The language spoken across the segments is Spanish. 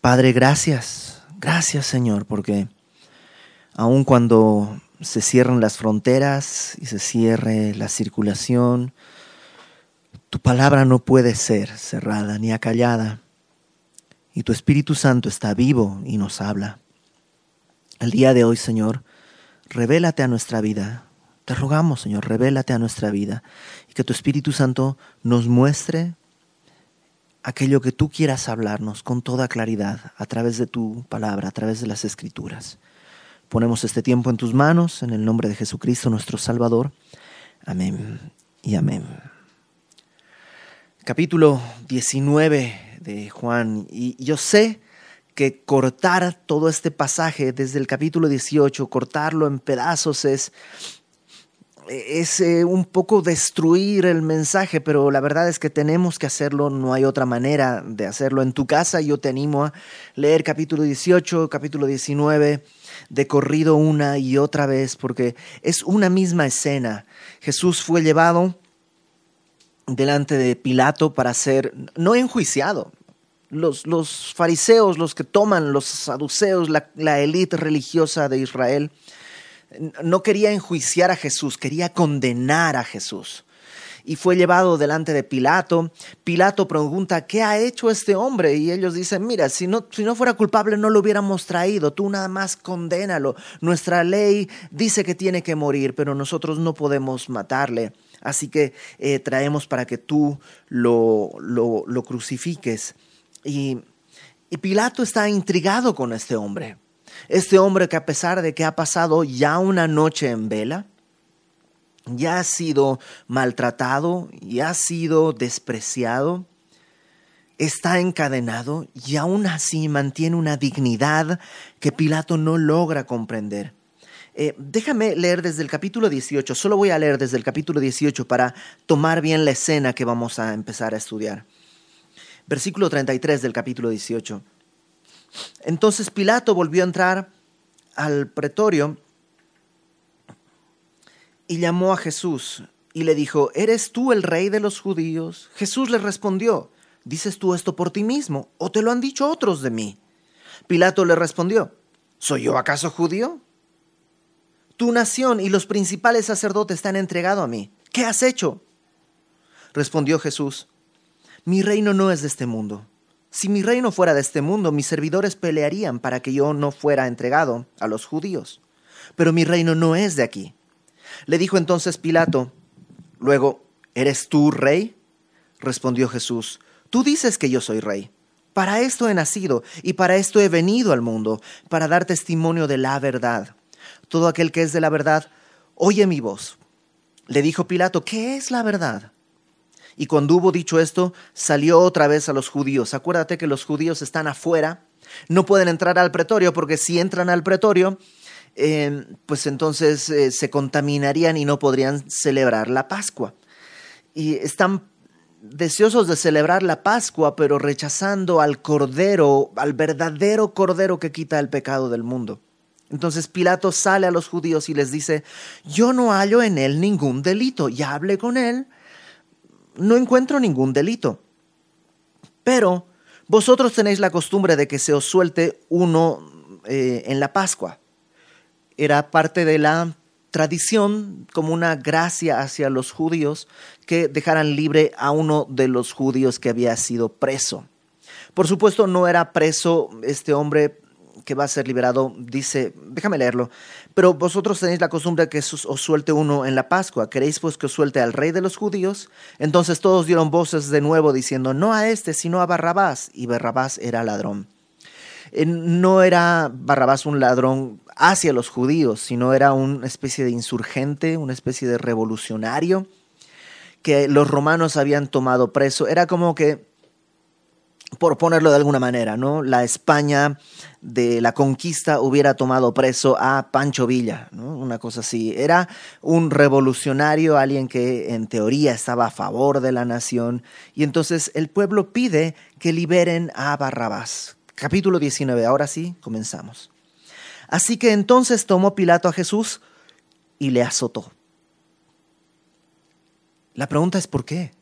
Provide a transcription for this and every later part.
Padre, gracias, gracias Señor, porque aun cuando se cierren las fronteras y se cierre la circulación, tu palabra no puede ser cerrada ni acallada, y tu Espíritu Santo está vivo y nos habla. El día de hoy, Señor, revélate a nuestra vida. Te rogamos, Señor, revélate a nuestra vida y que tu Espíritu Santo nos muestre aquello que tú quieras hablarnos con toda claridad a través de tu palabra, a través de las escrituras. Ponemos este tiempo en tus manos, en el nombre de Jesucristo nuestro Salvador. Amén y amén. Capítulo 19 de Juan. Y yo sé que cortar todo este pasaje desde el capítulo 18, cortarlo en pedazos es es eh, un poco destruir el mensaje, pero la verdad es que tenemos que hacerlo, no hay otra manera de hacerlo. En tu casa yo te animo a leer capítulo 18, capítulo 19, de corrido una y otra vez, porque es una misma escena. Jesús fue llevado delante de Pilato para ser, no enjuiciado, los, los, fariseos, los que toman, los saduceos, la, élite religiosa de Israel, no quería enjuiciar a Jesús, quería condenar a Jesús. Y fue llevado delante de Pilato. Pilato pregunta, ¿qué ha hecho este hombre? Y ellos dicen, mira, si no, si no fuera culpable no lo hubiéramos traído, tú nada más condénalo. Nuestra ley dice que tiene que morir, pero nosotros no podemos matarle. Así que eh, traemos para que tú lo, lo, lo crucifiques. Y, y Pilato está intrigado con este hombre. Este hombre que a pesar de que ha pasado ya una noche en vela, ya ha sido maltratado, ya ha sido despreciado, está encadenado y aún así mantiene una dignidad que Pilato no logra comprender. Eh, déjame leer desde el capítulo 18, solo voy a leer desde el capítulo 18 para tomar bien la escena que vamos a empezar a estudiar. Versículo 33 del capítulo 18. Entonces Pilato volvió a entrar al pretorio y llamó a Jesús y le dijo, ¿eres tú el rey de los judíos? Jesús le respondió, ¿dices tú esto por ti mismo o te lo han dicho otros de mí? Pilato le respondió, ¿soy yo acaso judío? Tu nación y los principales sacerdotes te han entregado a mí. ¿Qué has hecho? Respondió Jesús, mi reino no es de este mundo. Si mi reino fuera de este mundo, mis servidores pelearían para que yo no fuera entregado a los judíos. Pero mi reino no es de aquí. Le dijo entonces Pilato, luego, ¿eres tú rey? Respondió Jesús, tú dices que yo soy rey. Para esto he nacido y para esto he venido al mundo, para dar testimonio de la verdad. Todo aquel que es de la verdad, oye mi voz. Le dijo Pilato, ¿qué es la verdad? Y cuando hubo dicho esto, salió otra vez a los judíos. Acuérdate que los judíos están afuera, no pueden entrar al pretorio porque si entran al pretorio, eh, pues entonces eh, se contaminarían y no podrían celebrar la Pascua. Y están deseosos de celebrar la Pascua, pero rechazando al Cordero, al verdadero Cordero que quita el pecado del mundo. Entonces Pilato sale a los judíos y les dice, yo no hallo en él ningún delito, ya hablé con él no encuentro ningún delito. Pero vosotros tenéis la costumbre de que se os suelte uno eh, en la Pascua. Era parte de la tradición como una gracia hacia los judíos que dejaran libre a uno de los judíos que había sido preso. Por supuesto, no era preso este hombre que va a ser liberado, dice, déjame leerlo, pero vosotros tenéis la costumbre que os suelte uno en la Pascua, ¿queréis pues que os suelte al rey de los judíos? Entonces todos dieron voces de nuevo diciendo, no a este, sino a Barrabás, y Barrabás era ladrón. Eh, no era Barrabás un ladrón hacia los judíos, sino era una especie de insurgente, una especie de revolucionario que los romanos habían tomado preso. Era como que por ponerlo de alguna manera, ¿no? La España de la conquista hubiera tomado preso a Pancho Villa, ¿no? Una cosa así. Era un revolucionario, alguien que en teoría estaba a favor de la nación, y entonces el pueblo pide que liberen a Barrabás. Capítulo 19, ahora sí, comenzamos. Así que entonces tomó Pilato a Jesús y le azotó. La pregunta es ¿por qué?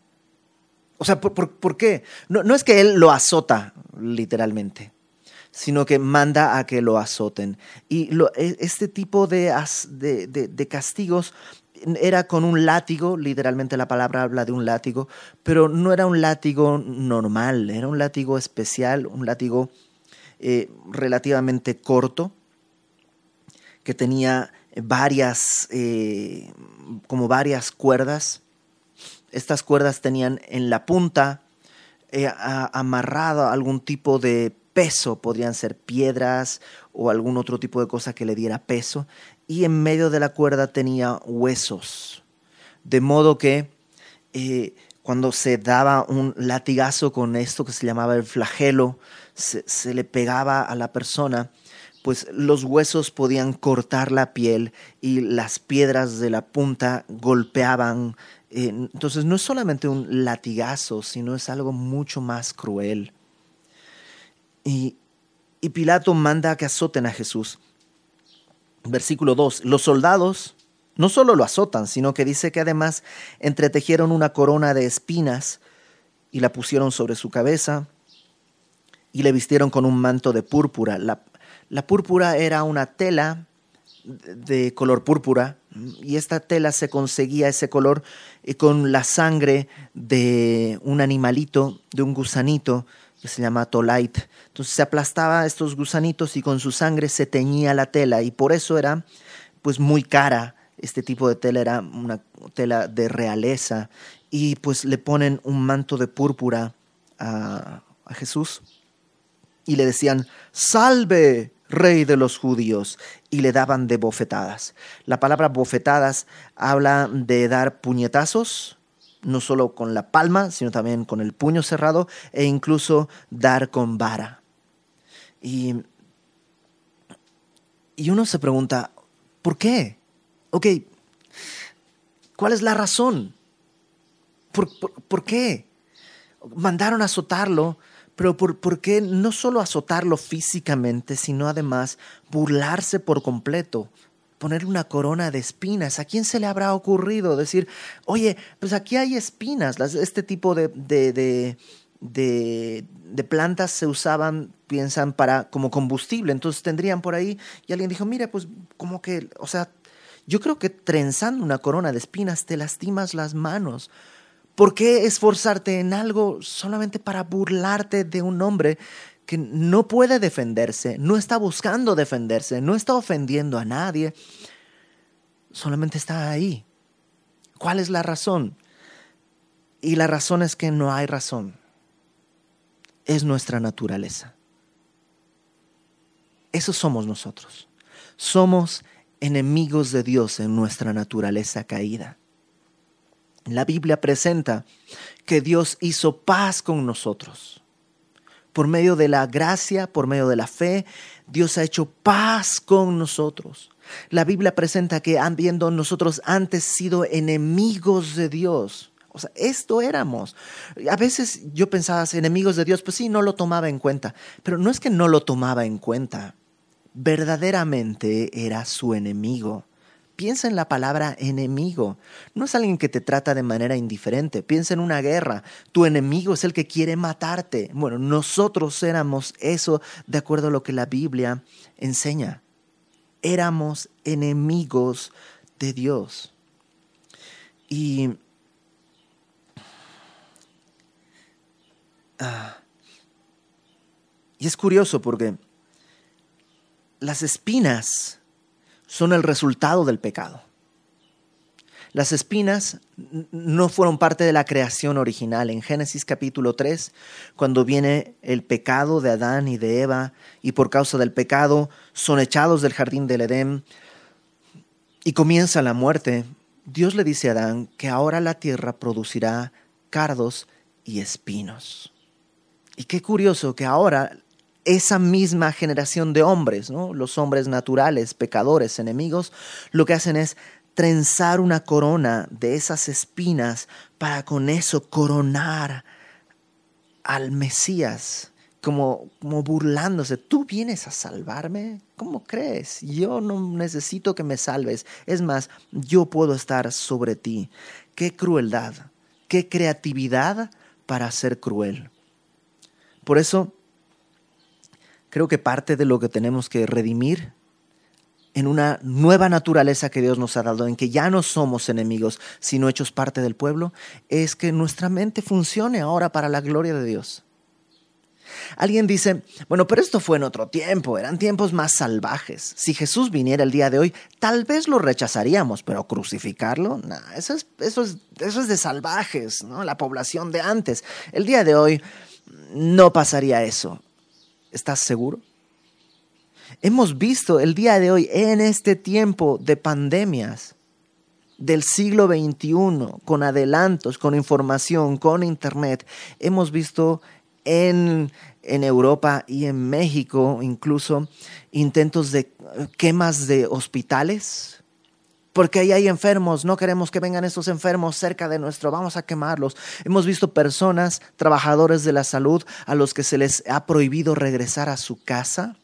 O sea, ¿por, qué? No, no, es que él lo azota, literalmente. sino que manda a que lo azoten. Y e, este tipo de, de, castigos era con un látigo, literalmente la palabra habla de un látigo, pero no era un látigo normal, era un látigo especial, un látigo eh, relativamente corto, que tenía varias, eh, como varias cuerdas. Estas cuerdas tenían en la punta eh, amarrado algún tipo de peso, podrían ser piedras o algún otro tipo de cosa que le diera peso, y en medio de la cuerda tenía huesos, de modo que eh, cuando se daba un latigazo con esto que se llamaba el flagelo, se, le pegaba a la persona, pues los huesos podían cortar la piel y las piedras de la punta golpeaban. Eh, entonces no es solamente un latigazo, sino es algo mucho más cruel. Y, Pilato manda que azoten a Jesús. Versículo 2. Los soldados no solo lo azotan, sino que dice que además entretejieron una corona de espinas y la pusieron sobre su cabeza y le vistieron con un manto de púrpura. La, la púrpura era una tela de color púrpura y esta tela se conseguía ese color eh, con la sangre de un animalito, de un gusanito que se llama tolait. Entonces se aplastaba estos gusanitos y con su sangre se teñía la tela y por eso era pues muy cara. Este tipo de tela era una tela de realeza y pues le ponen un manto de púrpura a, a Jesús y le decían, salve, rey de los judíos, y le daban de bofetadas. La palabra bofetadas habla de dar puñetazos, no solo con la palma, sino también con el puño cerrado e incluso dar con vara. Y, y uno se pregunta, ¿por qué? Ok, ¿cuál es la razón? ¿Por, por, qué? Mandaron a azotarlo, pero por, ¿por qué no solo azotarlo físicamente, sino además burlarse por completo? poner una corona de espinas. ¿A quién se le habrá ocurrido decir, oye, pues aquí hay espinas? este tipo de, de, de, plantas se usaban, piensan, para como combustible. Entonces tendrían por ahí, y alguien dijo, mire, pues como que, o sea, yo creo que trenzando una corona de espinas te lastimas las manos. ¿Por qué esforzarte en algo solamente para burlarte de un hombre que no puede defenderse, no está buscando defenderse, no está ofendiendo a nadie, solamente está ahí. ¿Cuál es la razón? Y la razón es que no hay razón. Es nuestra naturaleza. Eso somos nosotros. Somos enemigos de Dios en nuestra naturaleza caída. La Biblia presenta que Dios hizo paz con nosotros por medio de la gracia, por medio de la fe, Dios ha hecho paz con nosotros. La Biblia presenta que habiendo nosotros antes sido enemigos de Dios, o sea, esto éramos. A veces yo pensaba, enemigos de Dios, pues sí, no lo tomaba en cuenta, pero no es que no lo tomaba en cuenta, verdaderamente era su enemigo. Piensa en la palabra enemigo. No es alguien que te trata de manera indiferente. Piensa en una guerra. Tu enemigo es el que quiere matarte. Bueno, nosotros éramos eso de acuerdo a lo que la Biblia enseña. Éramos enemigos de Dios. Y... Ah, y es curioso porque las espinas son el resultado del pecado. Las espinas no fueron parte de la creación original. En Génesis capítulo 3, cuando viene el pecado de Adán y de Eva, y por causa del pecado son echados del jardín del Edén, y comienza la muerte, Dios le dice a Adán que ahora la tierra producirá cardos y espinos. Y qué curioso que ahora esa misma generación de hombres, ¿no? los hombres naturales, pecadores, enemigos, lo que hacen es trenzar una corona de esas espinas para con eso coronar al Mesías, como, como burlándose. ¿Tú vienes a salvarme? ¿Cómo crees? Yo no necesito que me salves. Es más, yo puedo estar sobre ti. Qué crueldad, qué creatividad para ser cruel. Por eso Creo que parte de lo que tenemos que redimir en una nueva naturaleza que Dios nos ha dado, en que ya no somos enemigos, sino hechos parte del pueblo, es que nuestra mente funcione ahora para la gloria de Dios. Alguien dice, bueno, pero esto fue en otro tiempo, eran tiempos más salvajes. Si Jesús viniera el día de hoy, tal vez lo rechazaríamos, pero crucificarlo, eso, es, eso, es, eso es de salvajes, ¿no? La población de antes. El día de hoy no pasaría eso. ¿Estás seguro? Hemos visto el día de hoy, en este tiempo de pandemias del siglo XXI, con adelantos, con información, con Internet, hemos visto en, en Europa y en México incluso intentos de quemas de hospitales, porque ahí hay enfermos, no queremos que vengan esos enfermos cerca de nuestro, vamos a quemarlos. Hemos visto personas, trabajadores de la salud, a los que se les ha prohibido regresar a su casa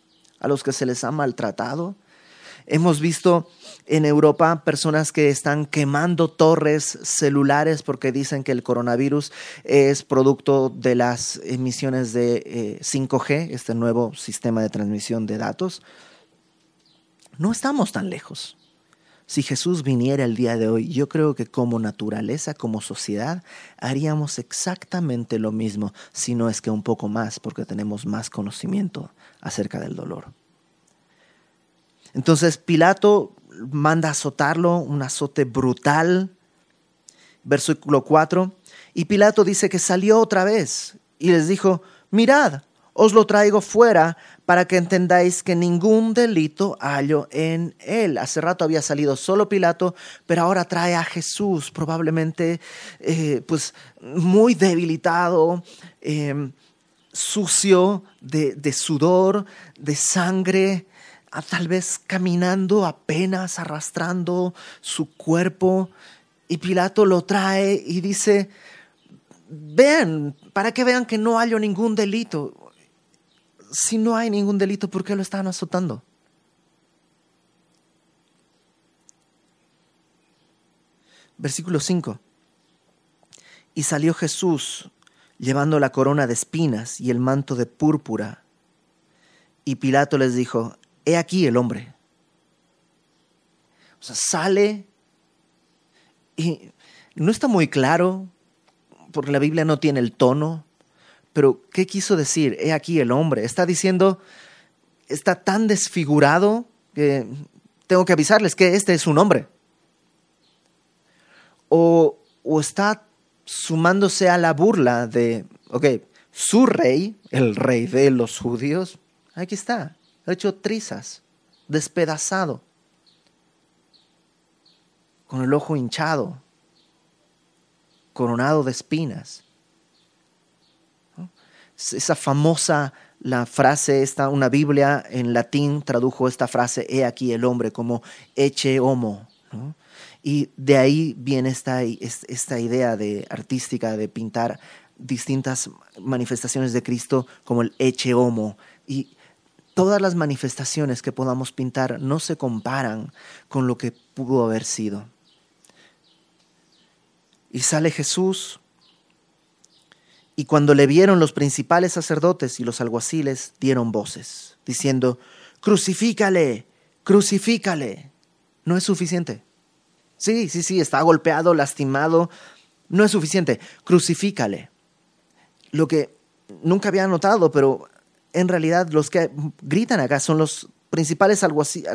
a los que se les ha maltratado. Hemos visto en Europa personas que están quemando torres celulares porque dicen que el coronavirus es producto de las emisiones de 5G, eh, este nuevo sistema de transmisión de datos. No estamos tan lejos. Si Jesús viniera el día de hoy, yo creo que como naturaleza, como sociedad, haríamos exactamente lo mismo, si no es que un poco más, porque tenemos más conocimiento acerca del dolor. Entonces Pilato manda azotarlo, un azote brutal. Versículo 4. Y Pilato dice que salió otra vez y les dijo, mirad, os lo traigo fuera para que entendáis que ningún delito hallo en él. Hace rato había salido solo Pilato, pero ahora trae a Jesús, probablemente eh, pues muy debilitado, em, sucio de, sudor, de sangre, tal vez caminando apenas, arrastrando su cuerpo, y Pilato lo trae y dice, vean, para que vean que no hay ningún delito. Si no hay ningún delito, ¿por qué lo están azotando? Versículo 5. Y salió Jesús llevando la corona de espinas y el manto de púrpura. Y Pilato les dijo, he aquí el hombre. O sea, sale y no está muy claro, porque la Biblia no tiene el tono, pero ¿qué quiso decir? He aquí el hombre. Está diciendo, está tan desfigurado que tengo que avisarles que este es un hombre. O, o está sumándose a la burla de, ok, su rey, el rey de los judíos, aquí está, hecho trizas, despedazado, con el ojo hinchado, coronado de espinas. Esa famosa la frase, esta, una Biblia en latín tradujo esta frase, he aquí el hombre, como eche homo. Y de ahí viene esta, esta idea de artística de pintar distintas manifestaciones de Cristo como el eche homo. Y todas las manifestaciones que podamos pintar no se comparan con lo que pudo haber sido. Y sale Jesús, y cuando le vieron los principales sacerdotes y los alguaciles, dieron voces, diciendo, crucifícale, crucifícale. No es suficiente. Sí, sí, sí, está golpeado, lastimado. No es suficiente. Crucifícale. Lo que nunca había notado, pero en realidad los que gritan acá son los principales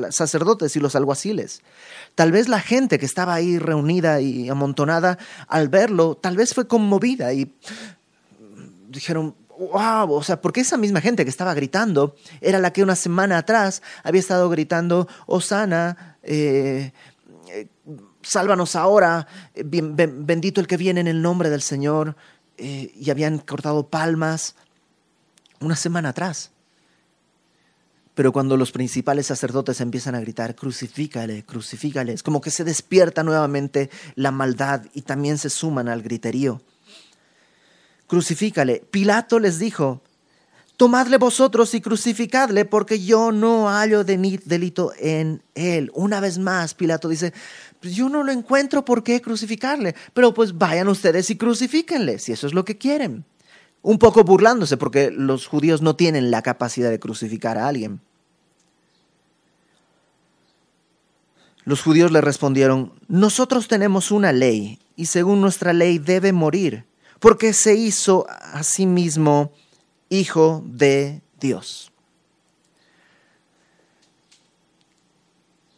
sacerdotes y los alguaciles. Tal vez la gente que estaba ahí reunida y amontonada al verlo, tal vez fue conmovida y dijeron, wow, o sea, porque esa misma gente que estaba gritando era la que una semana atrás había estado gritando, Osana, eh, eh, sálvanos ahora, bendito el que viene en el nombre del Señor, eh, y habían cortado palmas una semana atrás. Pero cuando los principales sacerdotes empiezan a gritar, crucifícale, crucifícale, es como que se despierta nuevamente la maldad y también se suman al griterío. Crucifícale. Pilato les dijo, tomadle vosotros y crucificadle porque yo no hallo delito en él. Una vez más, Pilato dice, pues yo no lo encuentro por qué crucificarle, pero pues vayan ustedes y crucifíquenle, si eso es lo que quieren un poco burlándose porque los judíos no tienen la capacidad de crucificar a alguien. Los judíos le respondieron, nosotros tenemos una ley y según nuestra ley debe morir, porque se hizo a sí mismo hijo de Dios.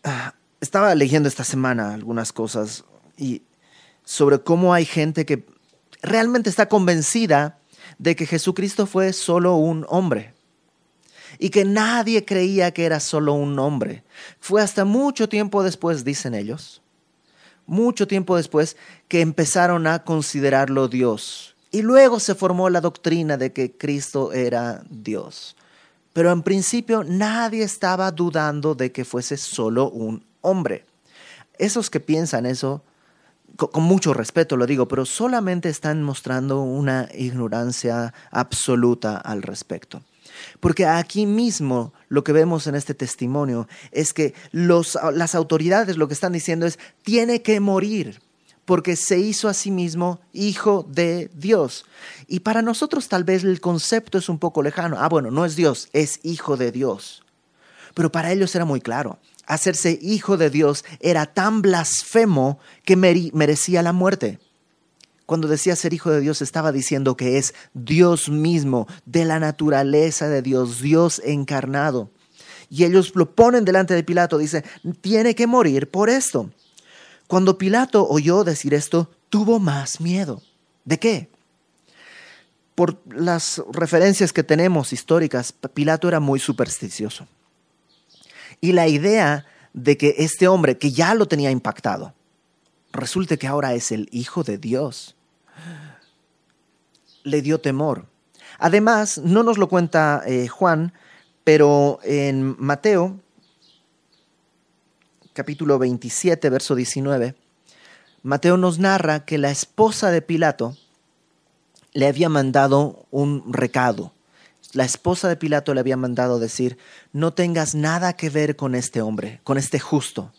Ah, estaba leyendo esta semana algunas cosas y sobre cómo hay gente que realmente está convencida de que Jesucristo fue solo un hombre y que nadie creía que era solo un hombre. Fue hasta mucho tiempo después, dicen ellos, mucho tiempo después, que empezaron a considerarlo Dios. Y luego se formó la doctrina de que Cristo era Dios. Pero en principio nadie estaba dudando de que fuese solo un hombre. Esos que piensan eso, con mucho respeto lo digo, pero solamente están mostrando una ignorancia absoluta al respecto. Porque aquí mismo lo que vemos en este testimonio es que las autoridades lo que están diciendo es, tiene que morir, porque se hizo a sí mismo hijo de Dios. Y para nosotros tal vez el concepto es un poco lejano. Ah, bueno, no es Dios, es hijo de Dios. Pero para ellos era muy claro. Hacerse hijo de Dios era tan blasfemo que merecía la muerte. Cuando decía ser hijo de Dios estaba diciendo que es Dios mismo, de la naturaleza de Dios, Dios encarnado. Y ellos lo ponen delante de Pilato, dice, tiene que morir por esto. Cuando Pilato oyó decir esto, tuvo más miedo. ¿De qué? Por las referencias que tenemos históricas, Pilato era muy supersticioso. Y la idea de que este hombre, que ya lo tenía impactado, resulte que ahora es el Hijo de Dios, le dio temor. Además, no nos lo cuenta eh, Juan, pero en Mateo, capítulo 27, verso 19, Mateo nos narra que la esposa de Pilato le había mandado un recado. La esposa de Pilato le había mandado decir, no tengas nada que ver con este hombre, con este justo,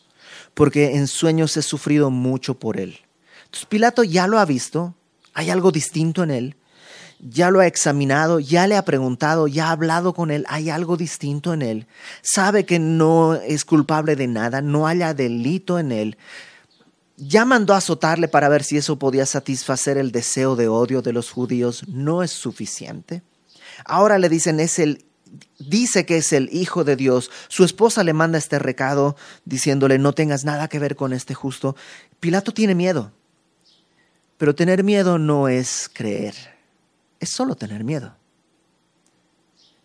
porque en sueños he sufrido mucho por él. Entonces Pilato ya lo ha visto, hay algo distinto en él, ya lo ha examinado, ya le ha preguntado, ya ha hablado con él, hay algo distinto en él, sabe que no es culpable de nada, no haya delito en él, ya mandó a azotarle para ver si eso podía satisfacer el deseo de odio de los judíos, no es suficiente. Ahora le dicen, es el dice que es el Hijo de Dios, su esposa le manda este recado diciéndole no tengas nada que ver con este justo. Pilato tiene miedo, pero tener miedo no es creer es solo tener miedo.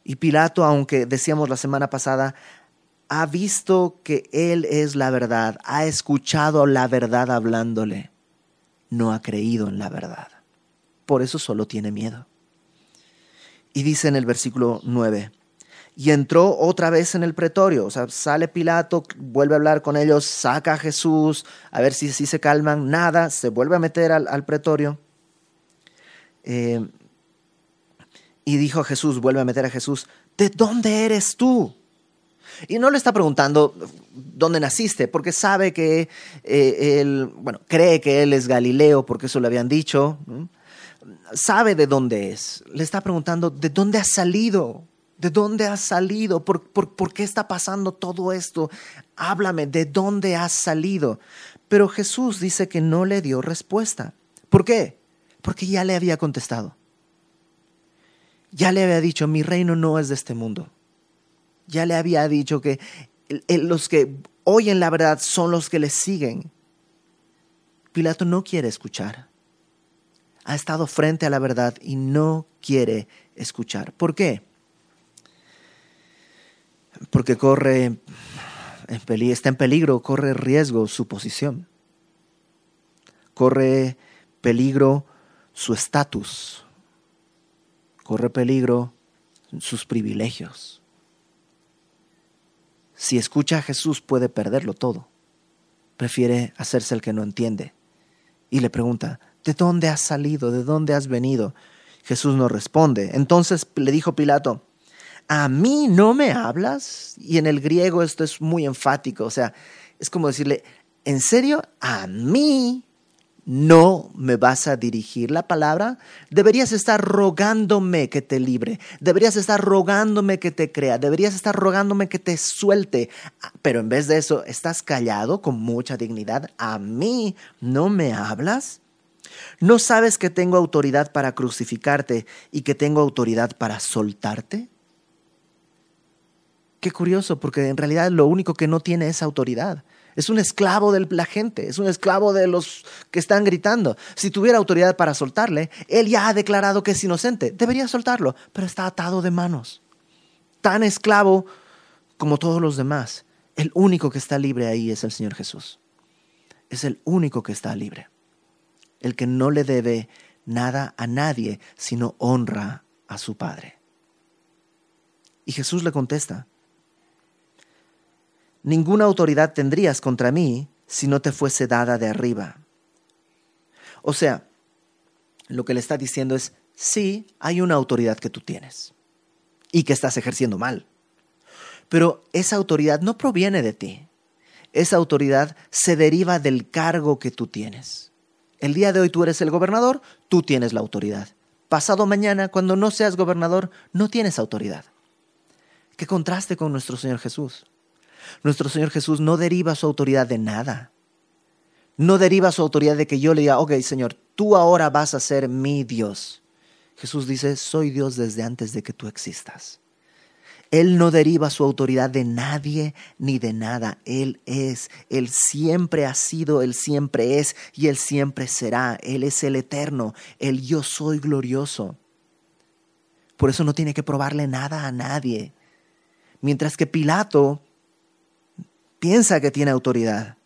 Y Pilato, aunque decíamos la semana pasada, ha visto que Él es la verdad, ha escuchado la verdad hablándole, no ha creído en la verdad. Por eso solo tiene miedo. Y dice en el versículo 9, y entró otra vez en el pretorio, o sea, sale Pilato, vuelve a hablar con ellos, saca a Jesús, a ver si, si se calman, nada, se vuelve a meter al, pretorio. Eh, y dijo a Jesús, vuelve a meter a Jesús, ¿de dónde eres tú? Y no le está preguntando dónde naciste, porque sabe que eh, él, bueno, cree que él es Galileo, porque eso le habían dicho. Sabe de dónde es. Le está preguntando, ¿de dónde has salido? ¿De dónde has salido? ¿Por, por qué está pasando todo esto? Háblame, ¿de dónde has salido? Pero Jesús dice que no le dio respuesta. ¿Por qué? Porque ya le había contestado. Ya le había dicho, mi reino no es de este mundo. Ya le había dicho que los que oyen la verdad son los que le siguen. Pilato no quiere escuchar. Ha estado frente a la verdad y no quiere escuchar. ¿Por qué? Porque corre, está en peligro, corre riesgo su posición. Corre peligro su estatus corre peligro sus privilegios. Si escucha a Jesús puede perderlo todo. Prefiere hacerse el que no entiende. Y le pregunta, ¿de dónde has salido? ¿De dónde has venido? Jesús no responde. Entonces le dijo Pilato, ¿a mí no me hablas? Y en el griego esto es muy enfático, o sea, es como decirle, ¿en serio? ¿A mí no me vas a dirigir la palabra, deberías estar rogándome que te libre, deberías estar rogándome que te crea, deberías estar rogándome que te suelte. Pero en vez de eso, estás callado con mucha dignidad. ¿A mí no me hablas? ¿No sabes que tengo autoridad para crucificarte y que tengo autoridad para soltarte? Qué curioso, porque en realidad lo único que no tiene es autoridad. Es un esclavo de la gente, es un esclavo de los que están gritando. Si tuviera autoridad para soltarle, él ya ha declarado que es inocente. Debería soltarlo, pero está atado de manos. Tan esclavo como todos los demás. El único que está libre ahí es el Señor Jesús. Es el único que está libre. El que no le debe nada a nadie, sino honra a su Padre. Y Jesús le contesta, ninguna autoridad tendrías contra mí si no te fuese dada de arriba. O sea, lo que le está diciendo es, sí, hay una autoridad que tú tienes y que estás ejerciendo mal, pero esa autoridad no proviene de ti. Esa autoridad se deriva del cargo que tú tienes. El día de hoy tú eres el gobernador, tú tienes la autoridad. Pasado mañana, cuando no seas gobernador, no tienes autoridad. ¿Qué contraste con nuestro Señor Jesús? Nuestro Señor Jesús no deriva su autoridad de nada. No deriva su autoridad de que yo le diga, ok, Señor, tú ahora vas a ser mi Dios. Jesús dice, soy Dios desde antes de que tú existas. Él no deriva su autoridad de nadie ni de nada. Él es, Él siempre ha sido, Él siempre es y Él siempre será. Él es el eterno, el yo soy glorioso. Por eso no tiene que probarle nada a nadie. Mientras que Pilato piensa que tiene autoridad.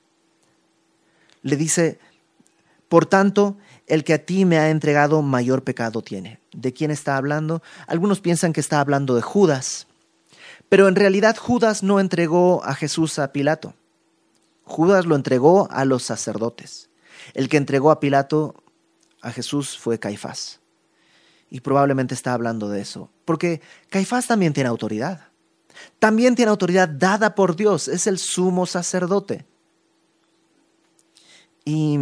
Le dice, por tanto, el que a ti me ha entregado mayor pecado tiene. ¿De quién está hablando? Algunos piensan que está hablando de Judas, pero en realidad Judas no entregó a Jesús a Pilato. Judas lo entregó a los sacerdotes. El que entregó a Pilato a Jesús fue Caifás. Y probablemente está hablando de eso, porque Caifás también tiene autoridad. También tiene autoridad dada por Dios, es el sumo sacerdote. Y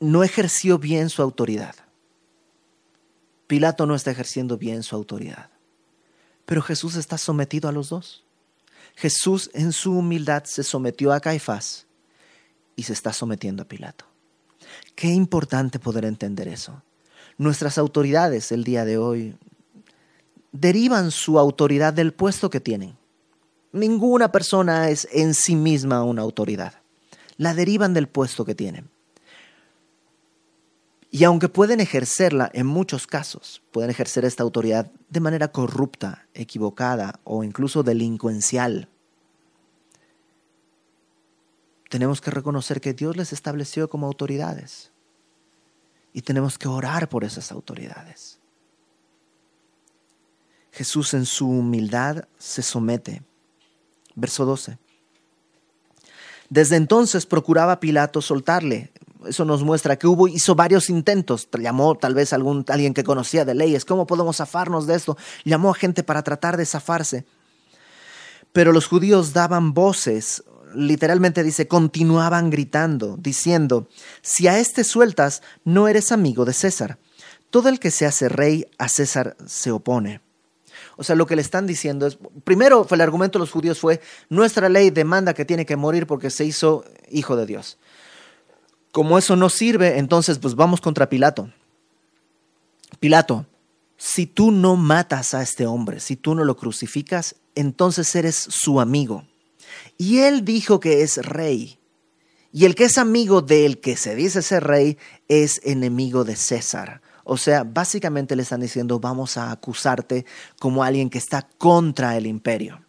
no ejerció bien su autoridad. Pilato no está ejerciendo bien su autoridad. Pero Jesús está sometido a los dos. Jesús en su humildad se sometió a Caifás y se está sometiendo a Pilato. Qué importante poder entender eso. Nuestras autoridades el día de hoy derivan su autoridad del puesto que tienen. Ninguna persona es en sí misma una autoridad. La derivan del puesto que tienen. Y aunque pueden ejercerla en muchos casos, pueden ejercer esta autoridad de manera corrupta, equivocada o incluso delincuencial, tenemos que reconocer que Dios les estableció como autoridades. Y tenemos que orar por esas autoridades. Jesús en su humildad se somete. Verso 12. Desde entonces procuraba Pilato soltarle. Eso nos muestra que hubo, hizo varios intentos. Llamó tal vez a algún, alguien que conocía de leyes. ¿Cómo podemos zafarnos de esto? Llamó a gente para tratar de zafarse. Pero los judíos daban voces, literalmente dice, continuaban gritando, diciendo, si a este sueltas, no eres amigo de César. Todo el que se hace rey a César se opone. O sea, lo que le están diciendo es, primero el argumento de los judíos fue, nuestra ley demanda que tiene que morir porque se hizo hijo de Dios. Como eso no sirve, entonces pues vamos contra Pilato. Pilato, si tú no matas a este hombre, si tú no lo crucificas, entonces eres su amigo. Y él dijo que es rey. Y el que es amigo del que se dice ser rey es enemigo de César. O sea, básicamente le están diciendo, vamos a acusarte como alguien que está contra el imperio.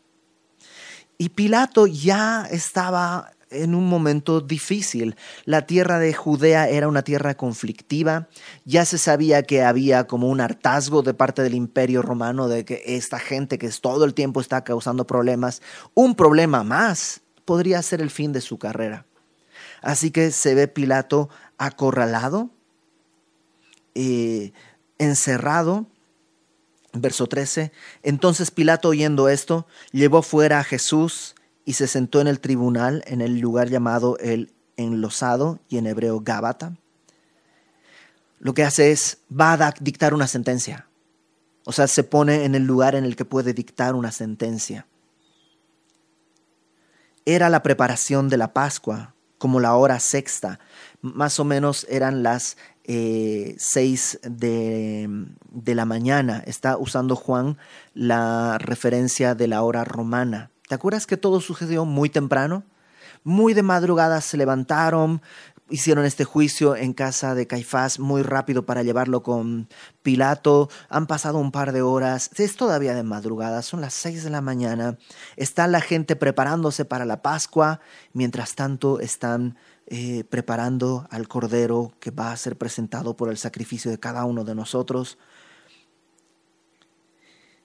Y Pilato ya estaba en un momento difícil. La tierra de Judea era una tierra conflictiva. Ya se sabía que había como un hartazgo de parte del imperio romano de que esta gente que todo el tiempo está causando problemas, un problema más podría ser el fin de su carrera. Así que se ve Pilato acorralado, eh, encerrado. Verso 13. Entonces Pilato, oyendo esto, llevó fuera a Jesús y se sentó en el tribunal en el lugar llamado el enlosado y en hebreo Gábata, lo que hace es, va a dictar una sentencia. O sea, se pone en el lugar en el que puede dictar una sentencia. Era la preparación de la Pascua, como la hora sexta. Más o menos eran las eh, seis de, de la mañana. Está usando Juan la referencia de la hora romana. ¿Te acuerdas que todo sucedió muy temprano? Muy de madrugada se levantaron, hicieron este juicio en casa de Caifás muy rápido para llevarlo con Pilato. Han pasado un par de horas. Es todavía de madrugada, son las seis de la mañana. Está la gente preparándose para la Pascua. Mientras tanto, están eh, preparando al Cordero que va a ser presentado por el sacrificio de cada uno de nosotros.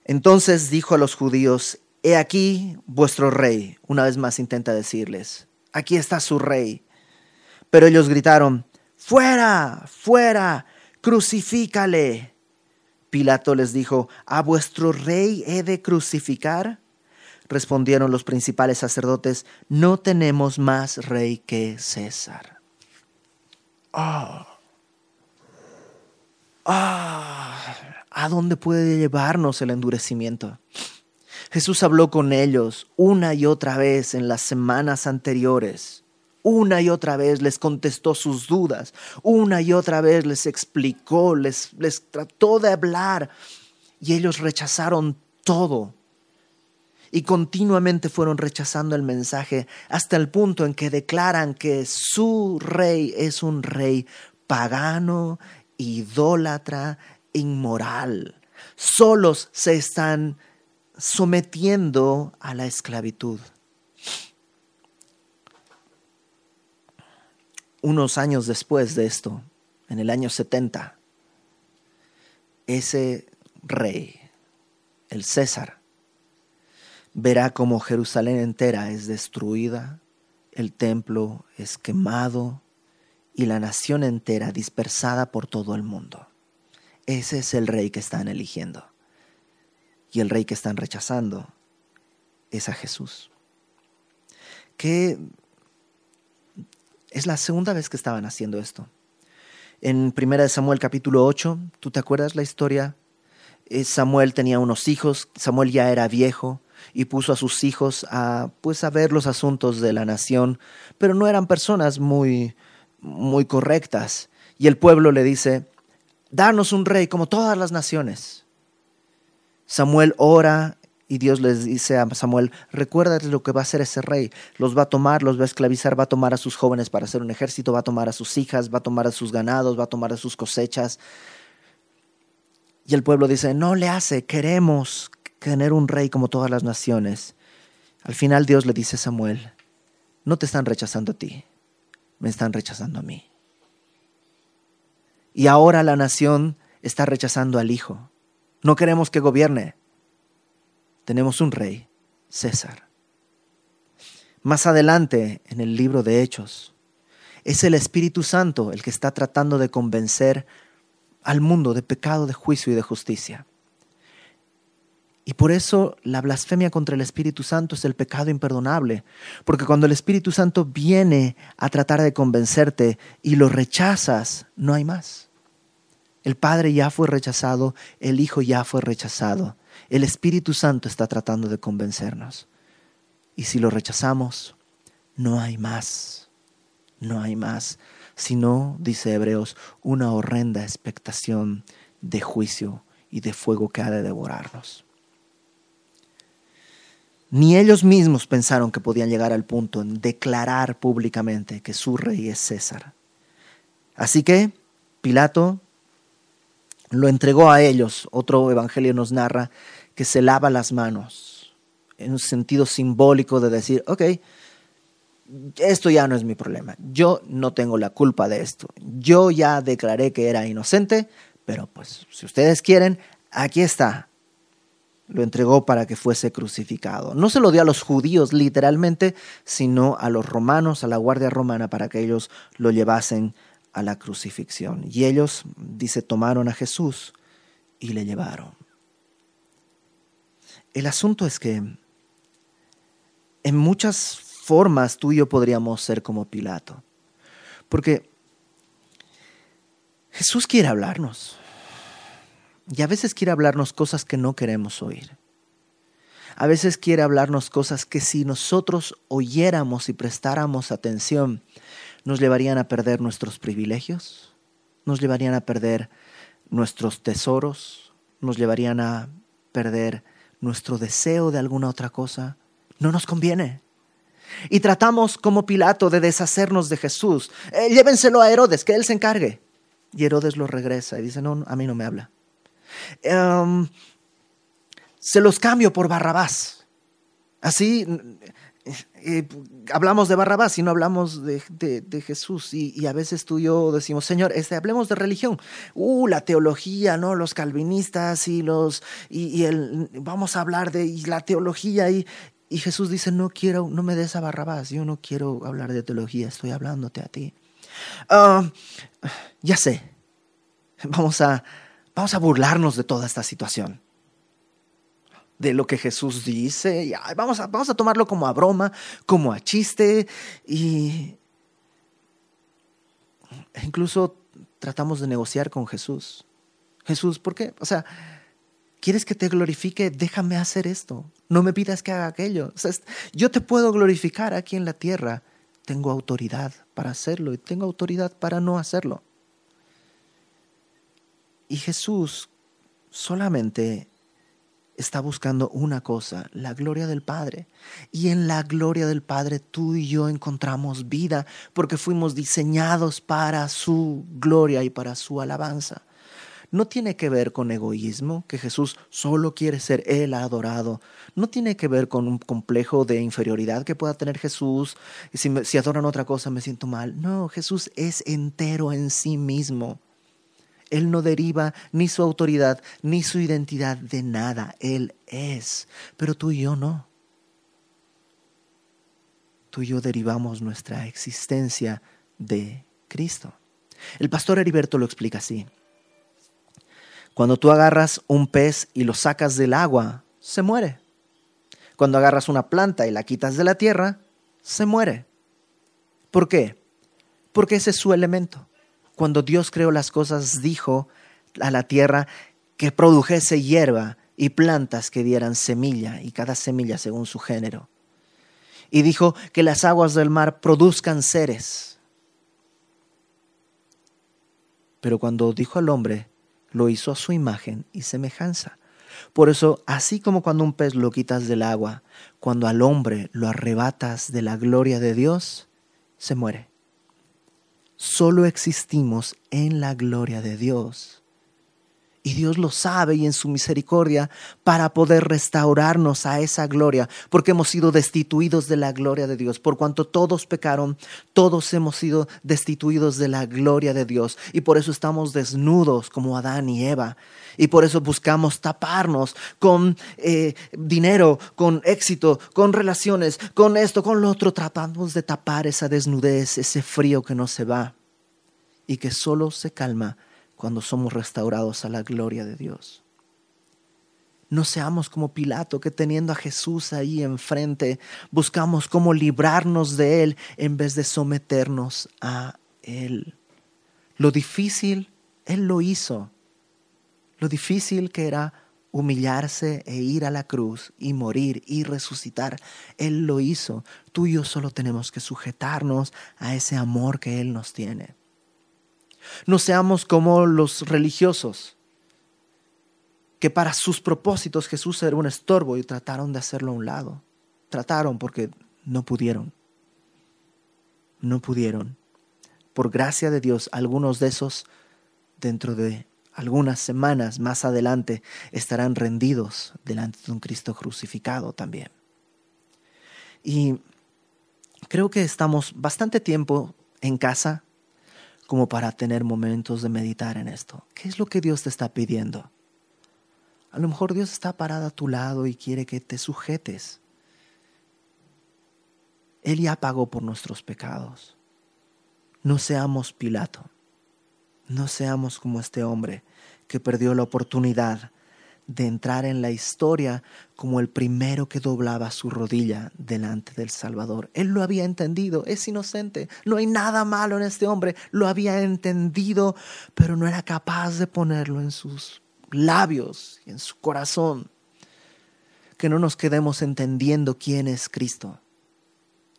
Entonces dijo a los judíos, He aquí vuestro rey. Una vez más intenta decirles, aquí está su rey. Pero ellos gritaron, fuera, fuera, crucifícale. Pilato les dijo, ¿a vuestro rey he de crucificar? Respondieron los principales sacerdotes, no tenemos más rey que César. Ah. Ah. ¿A dónde puede llevarnos el endurecimiento? Jesús habló con ellos una y otra vez en las semanas anteriores. Una y otra vez les contestó sus dudas. Una y otra vez les explicó, les, les trató de hablar. Y ellos rechazaron todo. Y continuamente fueron rechazando el mensaje hasta el punto en que declaran que su rey es un rey pagano, idólatra, inmoral. Solos se están sometiendo a la esclavitud. Unos años después de esto, en el año 70, ese rey, el César, verá como Jerusalén entera es destruida, el templo es quemado y la nación entera dispersada por todo el mundo. Ese es el rey que están eligiendo. Y el rey que están rechazando es a Jesús. Que es la segunda vez que estaban haciendo esto. En 1 Samuel capítulo 8, ¿tú te acuerdas la historia? Eh, Samuel tenía unos hijos, Samuel ya era viejo y puso a sus hijos a pues ver los asuntos de la nación, pero no eran personas muy muy correctas. Y el pueblo le dice, danos un rey como todas las naciones. Samuel ora y Dios les dice a Samuel, recuérdate lo que va a hacer ese rey. Los va a tomar, los va a esclavizar, va a tomar a sus jóvenes para hacer un ejército, va a tomar a sus hijas, va a tomar a sus ganados, va a tomar a sus cosechas. Y el pueblo dice, no le hace, queremos tener un rey como todas las naciones. Al final Dios le dice a Samuel, no te están rechazando a ti, me están rechazando a mí. Y ahora la nación está rechazando al Hijo. No queremos que gobierne. Tenemos un rey, César. Más adelante, en el libro de Hechos, es el Espíritu Santo el que está tratando de convencer al mundo de pecado, de juicio y de justicia. Y por eso la blasfemia contra el Espíritu Santo es el pecado imperdonable, porque cuando el Espíritu Santo viene a tratar de convencerte y lo rechazas, no hay más. El Padre ya fue rechazado, el Hijo ya fue rechazado. El Espíritu Santo está tratando de convencernos. Y si lo rechazamos, no hay más, no hay más, sino, dice Hebreos, una horrenda expectación de juicio y de fuego que ha de devorarnos. Ni ellos mismos pensaron que podían llegar al punto en declarar públicamente que su rey es César. Así que Pilato lo entregó a ellos. Otro evangelio nos narra que se lava las manos en un sentido simbólico de decir, ok, esto ya no es mi problema, yo no tengo la culpa de esto, yo ya declaré que era inocente, pero pues si ustedes quieren, aquí está. Lo entregó para que fuese crucificado. No se lo dio a los judíos literalmente, sino a los romanos, a la guardia romana, para que ellos lo llevasen a la crucifixión. Y ellos, dice, tomaron a Jesús y le llevaron. El asunto es que en muchas formas tú y yo podríamos ser como Pilato. Porque Jesús quiere hablarnos. Y a veces quiere hablarnos cosas que no queremos oír. A veces quiere hablarnos cosas que si nosotros oyéramos y prestáramos atención, nos llevarían a perder nuestros privilegios, nos llevarían a perder nuestros tesoros, nos llevarían a perder nuestro deseo de alguna otra cosa. No nos conviene. Y tratamos como Pilato de deshacernos de Jesús. Eh, llévenselo a Herodes, que él se encargue. Y Herodes lo regresa y dice, no, a mí no me habla. Em, se los cambio por Barrabás. Así eh, eh, hablamos de Barrabás y no hablamos de, Jesús. Y, a veces tú y yo decimos, Señor, este, hablemos de religión. Uh, la teología, ¿no? Los calvinistas y los. Y, el, vamos a hablar de la teología. Y, y Jesús dice, no quiero, no me des a Barrabás. Yo no quiero hablar de teología, estoy hablándote a ti. Ah, ya sé. Vamos a, vamos a burlarnos de toda esta situación de lo que Jesús dice. Y, vamos, a, vamos a tomarlo como a broma, como a chiste. Y incluso tratamos de negociar con Jesús. Jesús, ¿por qué? O sea, ¿quieres que te glorifique? Déjame hacer esto. No me pidas que haga aquello. yo te puedo glorificar aquí en la tierra. Tengo autoridad para hacerlo y tengo autoridad para no hacerlo. Y Jesús solamente está buscando una cosa, la gloria del Padre. Y en la gloria del Padre tú y yo encontramos vida porque fuimos diseñados para su gloria y para su alabanza. No tiene que ver con egoísmo, que Jesús solo quiere ser Él adorado. No tiene que ver con un complejo de inferioridad que pueda tener Jesús. Si, si adoran otra cosa me siento mal. No, Jesús es entero en sí mismo. Él no deriva ni su autoridad ni su identidad de nada. Él es. Pero tú y yo no. Tú y yo derivamos nuestra existencia de Cristo. El pastor Heriberto lo explica así. Cuando tú agarras un pez y lo sacas del agua, se muere. Cuando agarras una planta y la quitas de la tierra, se muere. ¿Por qué? Porque ese es su elemento cuando Dios creó las cosas, dijo a la tierra que produjese hierba y plantas que dieran semilla, y cada semilla según su género. Y dijo que las aguas del mar produzcan seres. Pero cuando dijo al hombre, lo hizo a su imagen y semejanza. Por eso, así como cuando un pez lo quitas del agua, cuando al hombre lo arrebatas de la gloria de Dios, se muere solo existimos en la gloria de Dios. Y Dios lo sabe y en su misericordia para poder restaurarnos a esa gloria, porque hemos sido destituidos de la gloria de Dios. Por cuanto todos pecaron, todos hemos sido destituidos de la gloria de Dios. Y por eso estamos desnudos como Adán y Eva. Y por eso buscamos taparnos con eh, dinero, con éxito, con relaciones, con esto, con lo otro. Tratamos de tapar esa desnudez, ese frío que no se va y que solo se calma cuando somos restaurados a la gloria de Dios. No seamos como Pilato, que teniendo a Jesús ahí enfrente, buscamos cómo librarnos de Él en vez de someternos a Él. Lo difícil, Él lo hizo. Lo difícil que era humillarse e ir a la cruz y morir y resucitar. Él lo hizo. Tú y yo solo tenemos que sujetarnos a ese amor que Él nos tiene. No seamos como los religiosos, que para sus propósitos Jesús era un estorbo y trataron de hacerlo a un lado. Trataron porque no pudieron. No pudieron. Por gracia de Dios, algunos de esos, dentro de algunas semanas más adelante, estarán rendidos delante de un Cristo crucificado también. Y creo que estamos bastante tiempo en casa como para tener momentos de meditar en esto. ¿Qué es lo que Dios te está pidiendo? A lo mejor Dios está parado a tu lado y quiere que te sujetes. Él ya pagó por nuestros pecados. No seamos Pilato. No seamos como este hombre que perdió la oportunidad de entrar en la historia como el primero que doblaba su rodilla delante del Salvador. Él lo había entendido, es inocente, no hay nada malo en este hombre, lo había entendido, pero no era capaz de ponerlo en sus labios y en su corazón. Que no nos quedemos entendiendo quién es Cristo.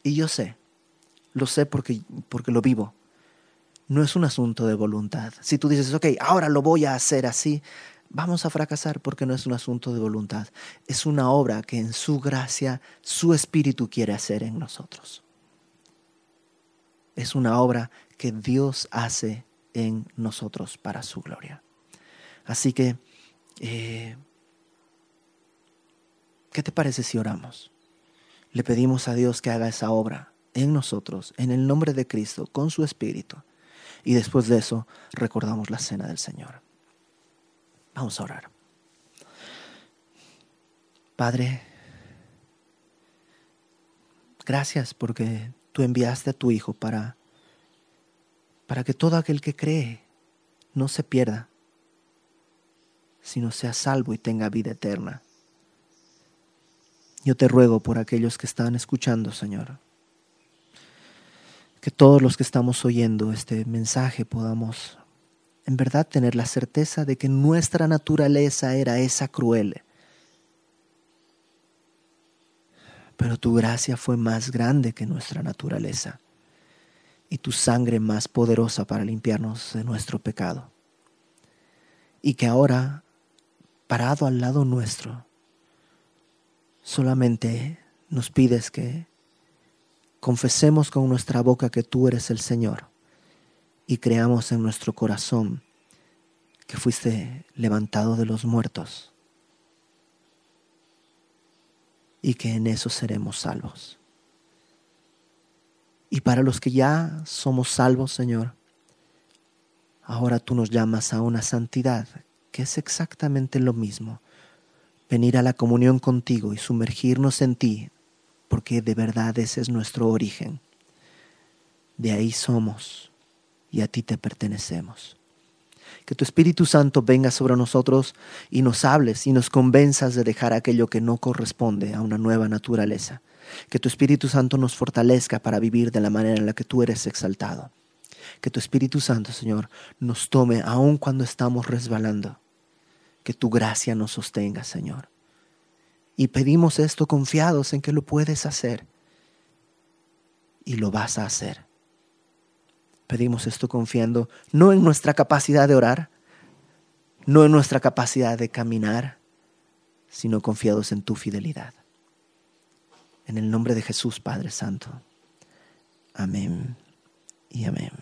Y yo sé, lo sé porque, porque lo vivo. No es un asunto de voluntad. Si tú dices, ok, ahora lo voy a hacer así, vamos a fracasar porque no es un asunto de voluntad. Es una obra que en su gracia su Espíritu quiere hacer en nosotros. Es una obra que Dios hace en nosotros para su gloria. Así que, eh, ¿qué te parece si oramos? Le pedimos a Dios que haga esa obra en nosotros, en el nombre de Cristo, con su Espíritu. Y después de eso recordamos la cena del Señor. Vamos a orar. Padre, gracias porque tú enviaste a tu Hijo para, para que todo aquel que cree no se pierda, sino sea salvo y tenga vida eterna. Yo te ruego por aquellos que están escuchando, Señor, que todos los que estamos oyendo este mensaje podamos en verdad tener la certeza de que nuestra naturaleza era esa cruel. Pero tu gracia fue más grande que nuestra naturaleza y tu sangre más poderosa para limpiarnos de nuestro pecado. Y que ahora, parado al lado nuestro, solamente nos pides que confesemos con nuestra boca que tú eres el Señor y creamos en nuestro corazón que fuiste levantado de los muertos y que en eso seremos salvos. Y para los que ya somos salvos, Señor, ahora tú nos llamas a una santidad, que es exactamente lo mismo, venir a la comunión contigo y sumergirnos en ti, porque de verdad ese es nuestro origen. De ahí somos y a ti te pertenecemos. Que tu Espíritu Santo venga sobre nosotros y nos hables y nos convenzas de dejar aquello que no corresponde a una nueva naturaleza. Que tu Espíritu Santo nos fortalezca para vivir de la manera en la que tú eres exaltado. Que tu Espíritu Santo, Señor, nos tome aun cuando estamos resbalando. Que tu gracia nos sostenga, Señor. Y pedimos esto confiados en que lo puedes hacer. Y lo vas a hacer Pedimos esto confiando no en nuestra capacidad de orar, no en nuestra capacidad de caminar, sino confiados en tu fidelidad. En el nombre de Jesús, Padre Santo. Amén y amén.